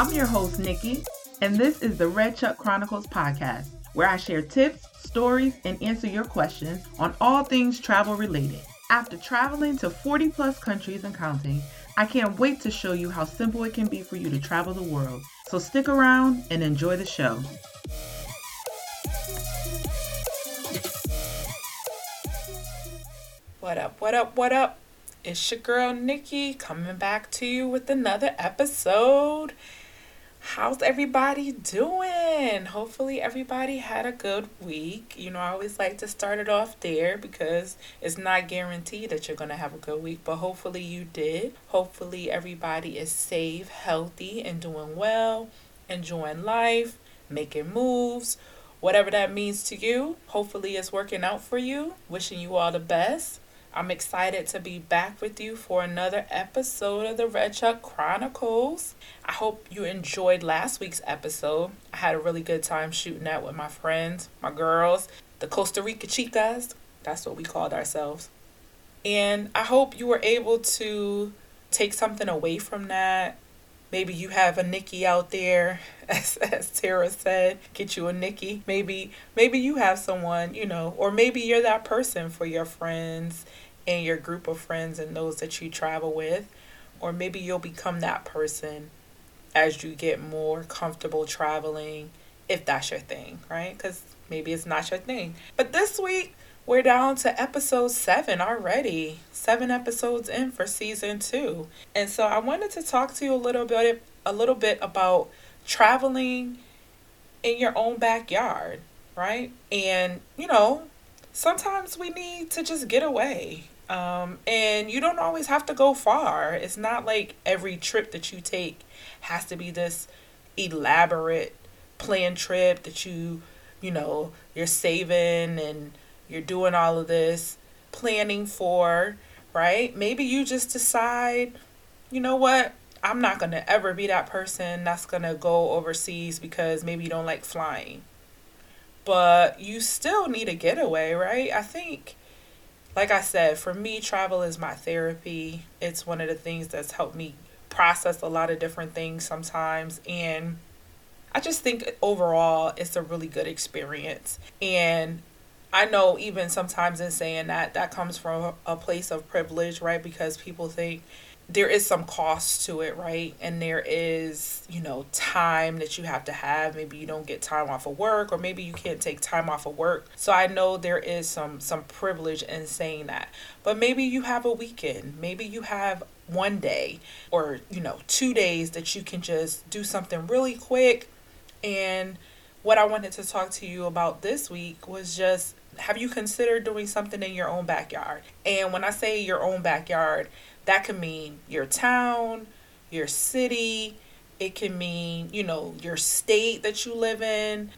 I'm your host, Nikki, and this is the Red Chuck Chronicles podcast, where I share tips, stories, and answer your questions on all things travel related. After traveling to 40 plus countries and counting, I can't wait to show you how simple it can be for you to travel the world. So stick around and enjoy the show. What up, what up, what up? It's your girl Nikki coming back to you with another episode. How's everybody doing? Hopefully, everybody had a good week. You know, I always like to start it off there because it's not guaranteed that you're going to have a good week, but hopefully, you did. Hopefully, everybody is safe, healthy, and doing well, enjoying life, making moves, whatever that means to you. Hopefully, it's working out for you. Wishing you all the best. I'm excited to be back with you for another episode of the Red Chuck Chronicles. I hope you enjoyed last week's episode. I had a really good time shooting that with my friends, my girls, the Costa Rica Chicas. That's what we called ourselves. And I hope you were able to take something away from that. Maybe you have a Nikki out there, as, as Tara said, get you a Nikki. Maybe maybe you have someone, you know, or maybe you're that person for your friends and your group of friends and those that you travel with. Or maybe you'll become that person as you get more comfortable traveling, if that's your thing, right? Because maybe it's not your thing. But this week, we're down to episode seven already. Seven episodes in for season two. And so I wanted to talk to you a little bit a little bit about traveling in your own backyard, right? And you know, sometimes we need to just get away. Um, and you don't always have to go far. It's not like every trip that you take has to be this elaborate planned trip that you, you know, you're saving and you're doing all of this planning for, right? Maybe you just decide, you know what? I'm not going to ever be that person that's going to go overseas because maybe you don't like flying. But you still need a getaway, right? I think like I said, for me, travel is my therapy. It's one of the things that's helped me process a lot of different things sometimes. And I just think overall, it's a really good experience. And I know even sometimes in saying that, that comes from a place of privilege, right? Because people think, there is some cost to it, right? And there is, you know, time that you have to have. Maybe you don't get time off of work or maybe you can't take time off of work. So I know there is some some privilege in saying that. But maybe you have a weekend. Maybe you have one day or, you know, 2 days that you can just do something really quick. And what I wanted to talk to you about this week was just have you considered doing something in your own backyard? And when I say your own backyard, that can mean your town, your city, it can mean, you know, your state that you live in.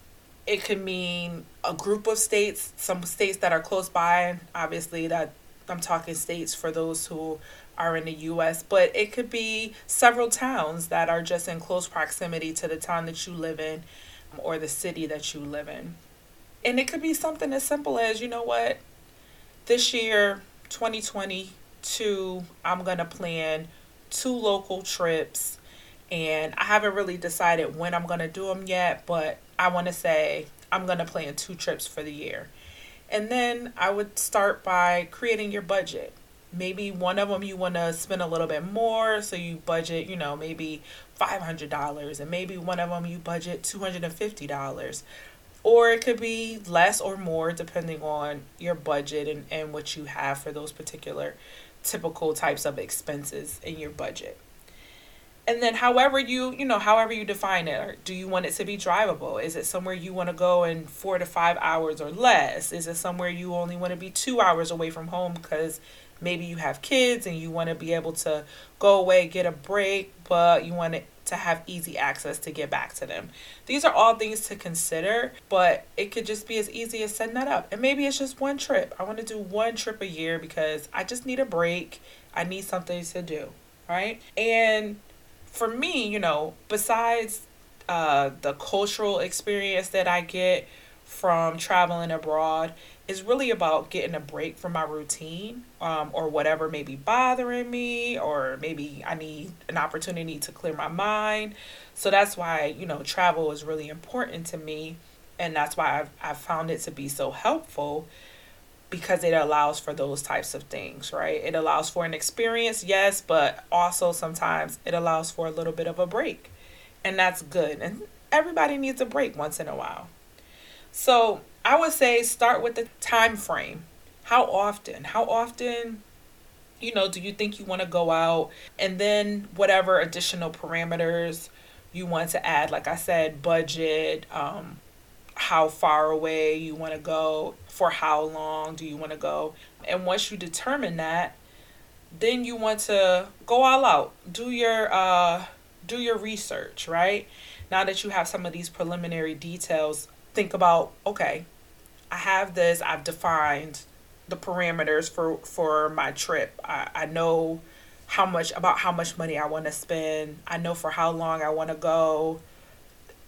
It can mean a group of states, some states that are close by. Obviously, that I'm talking states for those who are in the US, but it could be several towns that are just in close proximity to the town that you live in or the city that you live in. And it could be something as simple as, you know what, this year, 2022, I'm going to plan two local trips. And I haven't really decided when I'm going to do them yet, but I want to say I'm going to plan two trips for the year. And then I would start by creating your budget. Maybe one of them you want to spend a little bit more, so you budget, you know, maybe $500, and maybe one of them you budget $250 or it could be less or more depending on your budget and, and what you have for those particular typical types of expenses in your budget. And then however you, you know, however you define it, or do you want it to be drivable? Is it somewhere you want to go in 4 to 5 hours or less? Is it somewhere you only want to be 2 hours away from home because maybe you have kids and you want to be able to go away, get a break, but you want it to have easy access to get back to them. These are all things to consider, but it could just be as easy as setting that up. And maybe it's just one trip. I want to do one trip a year because I just need a break. I need something to do, right? And for me, you know, besides uh, the cultural experience that I get from traveling abroad is really about getting a break from my routine um, or whatever may be bothering me, or maybe I need an opportunity to clear my mind. So that's why, you know, travel is really important to me. And that's why I've, I've found it to be so helpful because it allows for those types of things, right? It allows for an experience, yes, but also sometimes it allows for a little bit of a break. And that's good. And everybody needs a break once in a while. So I would say start with the time frame. How often? How often, you know, do you think you want to go out? And then whatever additional parameters you want to add, like I said, budget, um, how far away you want to go, for how long do you want to go. And once you determine that, then you want to go all out. Do your uh do your research, right? Now that you have some of these preliminary details, think about okay, I have this, I've defined the parameters for for my trip. I, I know how much about how much money I want to spend. I know for how long I want to go.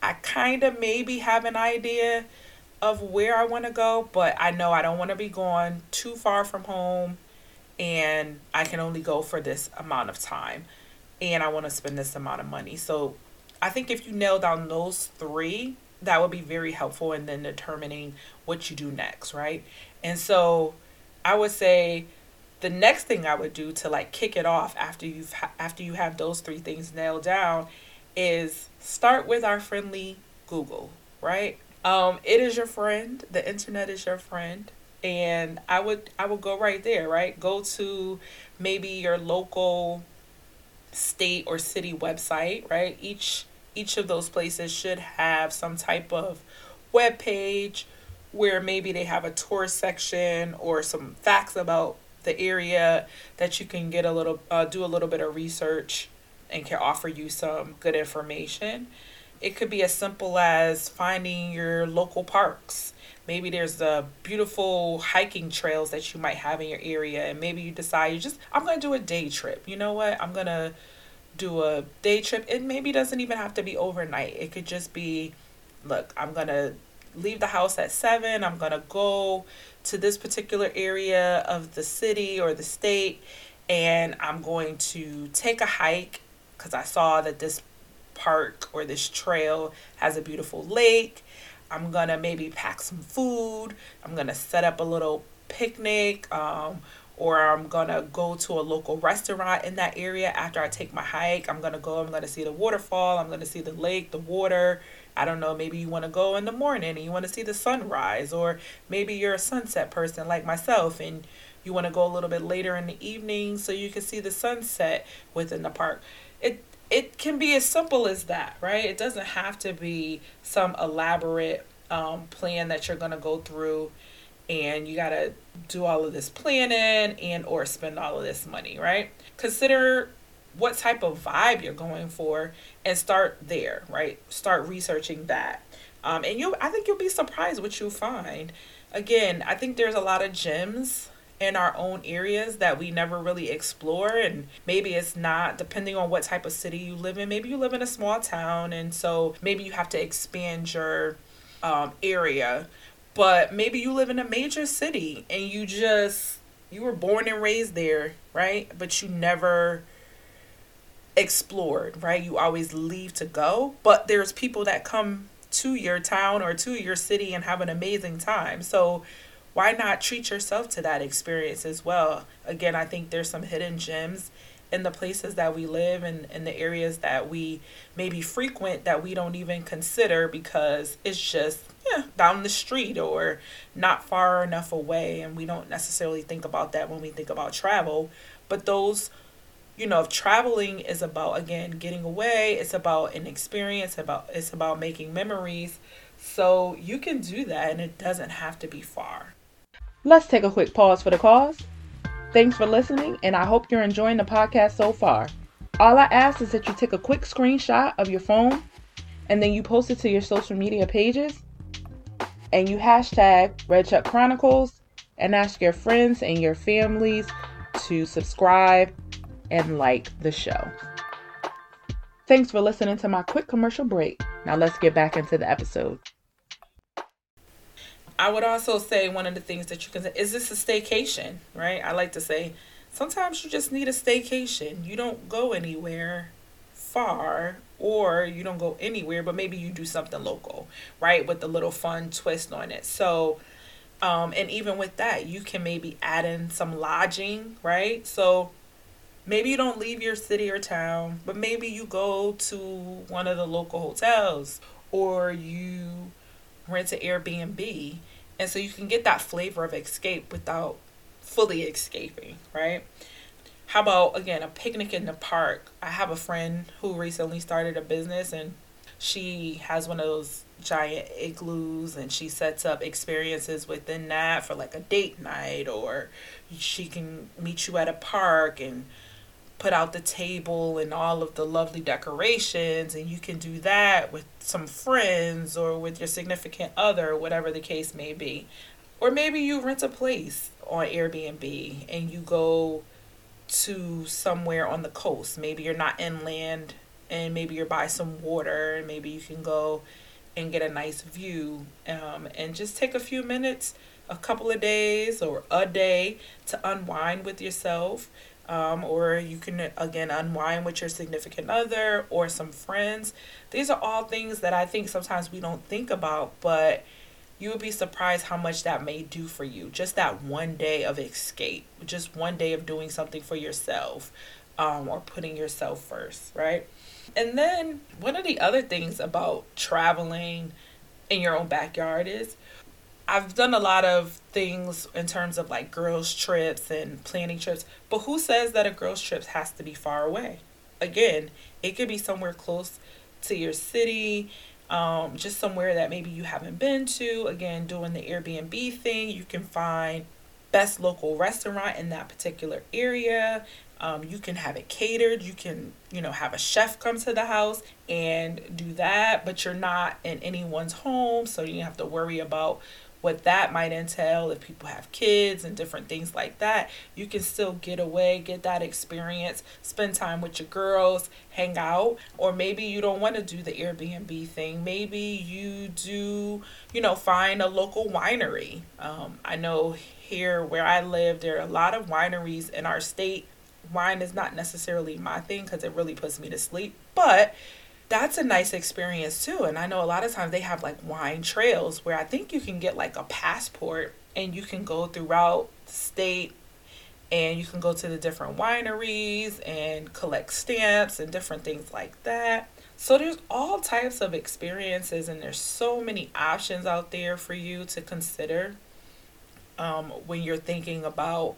I kind of maybe have an idea of where I want to go, but I know I don't want to be going too far from home and I can only go for this amount of time and I want to spend this amount of money. So I think if you nail down those three, that would be very helpful in then determining what you do next, right? And so I would say the next thing I would do to like kick it off after you've after you have those three things nailed down is start with our friendly Google, right? Um, it is your friend. The internet is your friend, and I would I would go right there, right? Go to maybe your local state or city website, right? Each each of those places should have some type of web page where maybe they have a tour section or some facts about the area that you can get a little uh, do a little bit of research and can offer you some good information. It could be as simple as finding your local parks. Maybe there's the beautiful hiking trails that you might have in your area and maybe you decide you just i'm to do a day trip. You know what? I'm to do a day trip. It maybe doesn't even have to be overnight. It could just be, look, I'm going to leave the house at 7. I'm going to go to this particular area of the city or the state and I'm going to take a hike cuz I saw that this park or this trail has a beautiful lake. I'm to maybe pack some food. I'm to set up a little picnic um, or I'm gonna go to a local restaurant in that area after I take my hike. I'm gonna go, I'm gonna see the waterfall, I'm gonna see the lake, the water. I don't know, maybe you wanna go in the morning and you wanna see the sunrise, or maybe you're a sunset person like myself and you wanna go a little bit later in the evening so you can see the sunset within the park. It it can be as simple as that, right? It doesn't have to be some elaborate um, plan that you're gonna go through and you got to do all of this planning and or spend all of this money right? Consider what type of vibe you're going for and start there right? Start researching that. Um, and you i think you'll be surprised what you find. Again i think there's a lot of gems in our own areas that we never really explore and maybe it's not depending on what type of city you live in maybe you live in a small town and so maybe you have to expand your um, area but maybe you live in a major city and you just you were born and raised there, right? But you never explored, right? You always leave to go, but there's people that come to your town or to your city and have an amazing time. So why not treat yourself to that experience as well? Again, I think there's some hidden gems in the places that we live and in the areas that we maybe frequent that we don't even consider because it's just yeah, down the street or not far enough away. And we don't necessarily think about that when we think about travel. But those you know if traveling is about again getting away. It's about an experience about it's about making memories. So you can do that and it doesn't have to be far. Let's take a quick pause for the cause Thanks for listening, and I hope you're enjoying the podcast so far. All I ask is that you take a quick screenshot of your phone and then you post it to your social media pages and you hashtag Red Chuck Chronicles and ask your friends and your families to subscribe and like the show. Thanks for listening to my quick commercial break. Now let's get back into the episode. I would also say one of the things that you can say is this a staycation, right? I like to say sometimes you just need a staycation. You don't go anywhere far or you don't go anywhere, but maybe you do something local, right? With a little fun twist on it. So, um, and even with that, you can maybe add in some lodging, right? So maybe you don't leave your city or town, but maybe you go to one of the local hotels or you rent an Airbnb. And so you can get that flavor of escape without fully escaping, right? How about again a picnic in the park? I have a friend who recently started a business and she has one of those giant igloos and she sets up experiences within that for like a date night or she can meet you at a park and put out the table and all of the lovely decorations and you can do that with some friends or with your significant other whatever the case may be. Or maybe you rent a place on Airbnb and you go to somewhere on the coast. Maybe you're not inland and maybe you're by some water and maybe you can go and get a nice view um, and just take a few minutes a couple of days or a day to unwind with yourself um, or you can again unwind with your significant other or some friends. These are all things that I think sometimes we don't think about, but you would be surprised how much that may do for you. Just that one day of escape, just one day of doing something for yourself um, or putting yourself first, right? And then one of the other things about traveling in your own backyard is I've done a lot of things in terms of like girls' trips and planning trips, but who says that a girls' trip has to be far away? Again, it could be somewhere close to your city, um, just somewhere that maybe you haven't been to. Again, doing the Airbnb thing, you can find best local restaurant in that particular area. Um, you can have it catered. You can, you know, have a chef come to the house and do that, but you're not in anyone's home, so you have to worry about what that might entail if people have kids and different things like that. You can still get away, get that experience, spend time with your girls, hang out, or maybe you don't want to do the Airbnb thing. Maybe you do, you know, find a local winery. Um, I know here where I live, there are a lot of wineries in our state. Wine is not necessarily my thing because it really puts me to sleep, but that's a nice experience too. And I know a lot of times they have like wine trails where I think you can get like a passport and you can go throughout the state and you can go to the different wineries and collect stamps and different things like that. So there's all types of experiences and there's so many options out there for you to consider um, when you're thinking about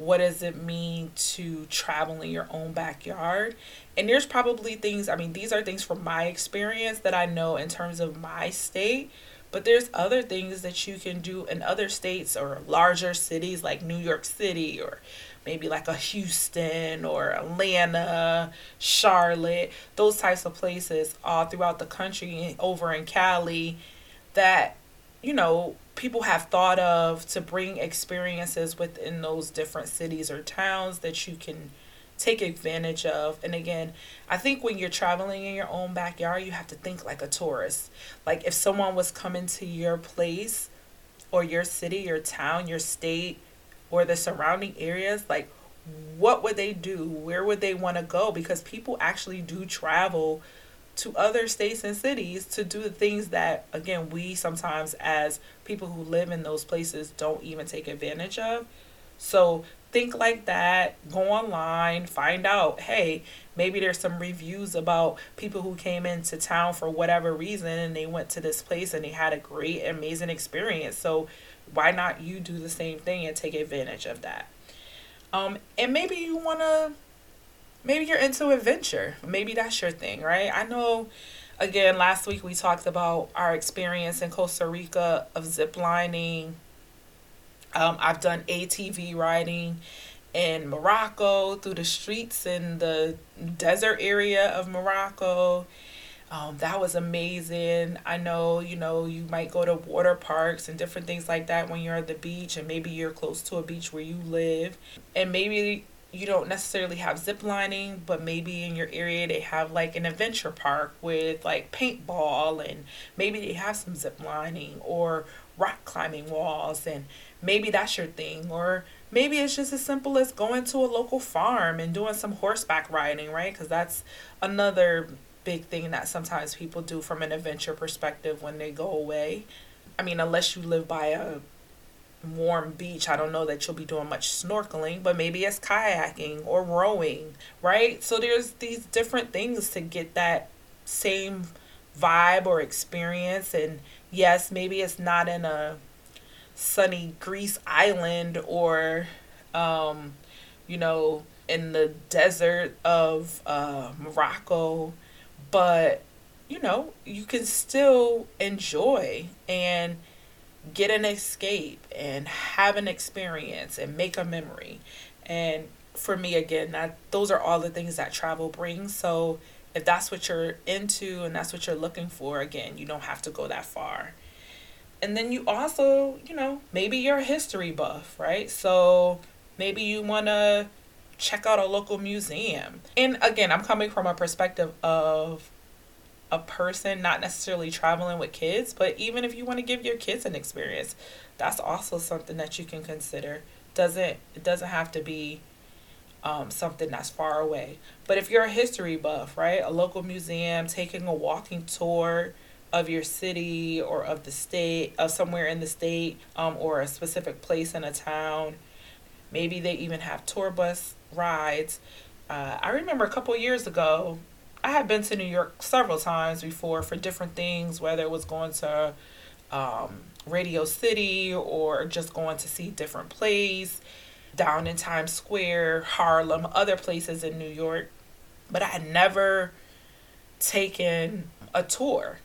what does it mean to travel in your own backyard? And there's probably things i mean these are things from my experience that i know in terms of my state but there's other things that you can do in other states or larger cities like new york city or maybe like a houston or atlanta charlotte those types of places all throughout the country over in cali that you know people have thought of to bring experiences within those different cities or towns that you can take advantage of. And again, I think when you're traveling in your own backyard, you have to think like a tourist. Like if someone was coming to your place or your city, your town, your state, or the surrounding areas, like what would they do? Where would they want to go? Because people actually do travel to other states and cities to do the things that again we sometimes as people who live in those places don't even take advantage of. So think like that go online find out hey maybe there's some reviews about people who came into town for whatever reason and they went to this place and they had a great amazing experience. So why not you do the same thing and take advantage of that? Um and maybe you want to maybe you're into adventure. Maybe that's your thing, right? I know again last week we talked about our experience in Costa Rica of zip lining. Um, I've done ATV riding in Morocco through the streets in the desert area of Morocco. Um, that was amazing. I know, you know, you might go to water parks and different things like that when you're at the beach, and maybe you're close to a beach where you live. And maybe you don't necessarily have zip lining, but maybe in your area they have like an adventure park with like paintball and maybe they have some zip lining or rock climbing walls and maybe that's your thing. Or maybe it's just as simple as going to a local farm and doing some horseback riding right? Because that's another big thing that sometimes people do from an adventure perspective when they go away. I mean unless you live by a warm beach i don't know that you'll be doing much snorkeling but maybe it's kayaking or rowing right? So there's these different things to get that same vibe or experience. And yes maybe it's not in a sunny Greece island or, um, you know, in the desert of uh, Morocco, but you know, you can still enjoy. And get an escape and have an experience and make a memory. And for me, again, that those are all the things that travel brings. So if that's what you're into and that's what you're looking for, again, you don't have to go that far and then you also, you know, maybe you're a history buff, right? So maybe you want to check out a local museum. And again, I'm coming from a perspective of a person not necessarily traveling with kids, but even if you want to give your kids an experience, that's also something that you can consider. Doesn't it doesn't have to be um, something that's far away. But if you're a history buff, right, a local museum, taking a walking tour, of your city or of the state, of somewhere in the state, um, or a specific place in a town. Maybe they even have tour bus rides. Uh, I remember a couple years ago, I had been to New York several times before for different things, whether it was going to um, Radio City or just going to see different plays down in Times Square, Harlem, other places in New York. But I had never taken a tour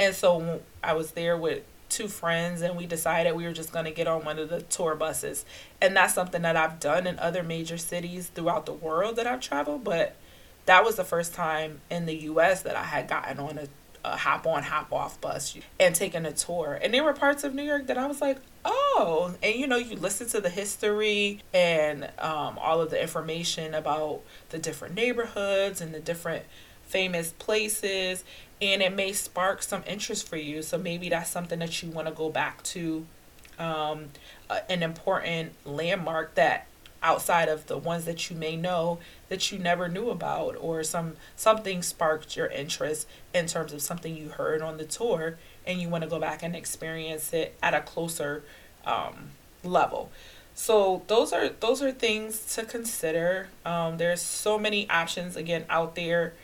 and so I was there with two friends and we decided we were just going to get on one of the tour buses. And that's something that I've done in other major cities throughout the world that I've traveled, but that was the first time in the US that I had gotten on a, a hop on hop off bus and taken a tour. And there were parts of New York that I was like, "Oh." And you know, you listen to the history and um, all of the information about the different neighborhoods and the different famous places and it may spark some interest for you. So maybe that's something that you want to go back to um, an important landmark that outside of the ones that you may know that you never knew about or some something sparked your interest in terms of something you heard on the tour and you want to go back and experience it at a closer um, level so those are those are things to consider um, there's so many options again out there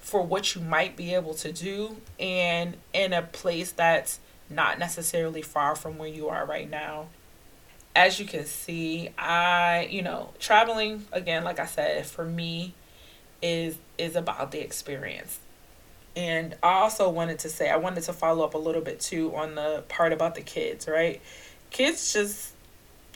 for what you might be able to do and in a place that's not necessarily far from where you are right now. As you can see, I, you know, traveling again like I said for me is is about the experience. And I also wanted to say I wanted to follow up a little bit too on the part about the kids, right? Kids just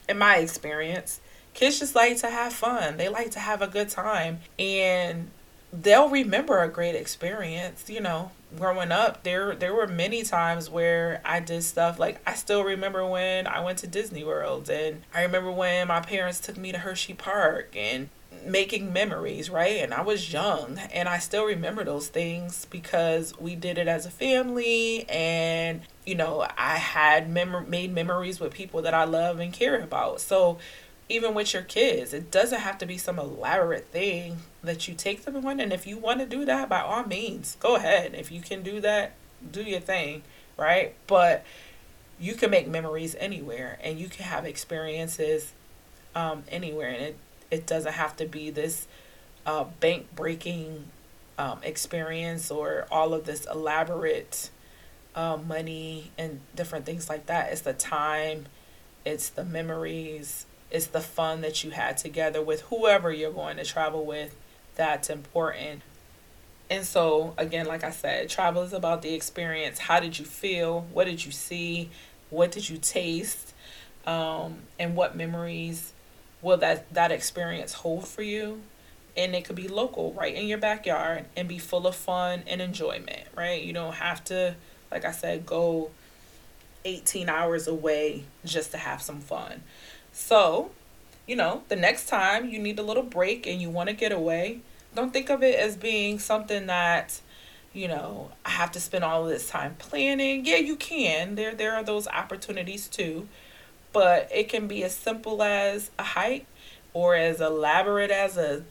in my experience, kids just like to have fun. They like to have a good time and they'll remember a great experience you know. Growing up there there were many times where i did stuff like i still remember when i went to disney world and i remember when my parents took me to hershey park and making memories right? And i was young and i still remember those things because we did it as a family and you know i had mem- made memories with people that i love and care about. So even with your kids. It doesn't have to be some elaborate thing that you take them on. And if you want to do that, by all means, go ahead. If you can do that, do your thing, right? But you can make memories anywhere and you can have experiences um, anywhere. And it, it doesn't have to be this uh, bank breaking um, experience or all of this elaborate uh, money and different things like that. It's the time, it's the memories, it's the fun that you had together with whoever you're going to travel with that's important. And so, again, like I said, travel is about the experience. How did you feel? What did you see? What did you taste? Um, and what memories will that, that experience hold for you? And it could be local, right in your backyard, and be full of fun and enjoyment, right? You don't have to, like I said, go 18 hours away just to have some fun. So, you know, the next time you need a little break and you want to get away, don't think of it as being something that you know, I have to spend all of this time planning. Yeah, you can. There there are those opportunities too. But it can be as simple as a hike or as elaborate as a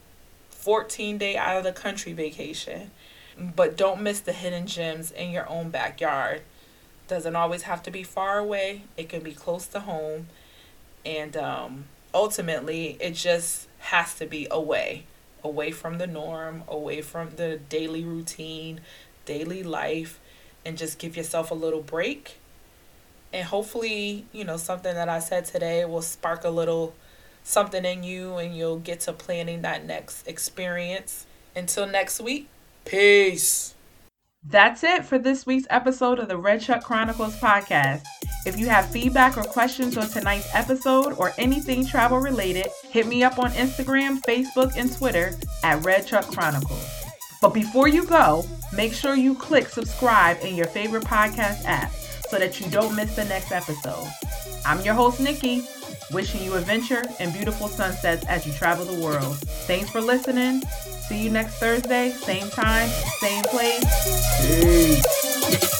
14 day out of the country vacation. But don't miss the hidden gems in your own backyard. Doesn't always have to be far away. It can be close to home. And um ultimately it just has to be away away from the norm, away from the daily routine, daily life, and just give yourself a little break. And hopefully, you know, something that I said today will spark a little something in you and you'll get to planning that next experience. Until next week, peace. That's it for this week's episode of the Red Chuck Chronicles podcast. If you have feedback or questions on tonight's episode or anything travel related, hit me up on Instagram, Facebook, and Twitter at Red Chuck Chronicles. But before you go, make sure you click subscribe in your favorite podcast app so that you don't miss the next episode. I'm your host, Nikki, wishing you adventure and beautiful sunsets as you travel the world. Thanks for listening. See you next Thursday, same time, same place. Peace.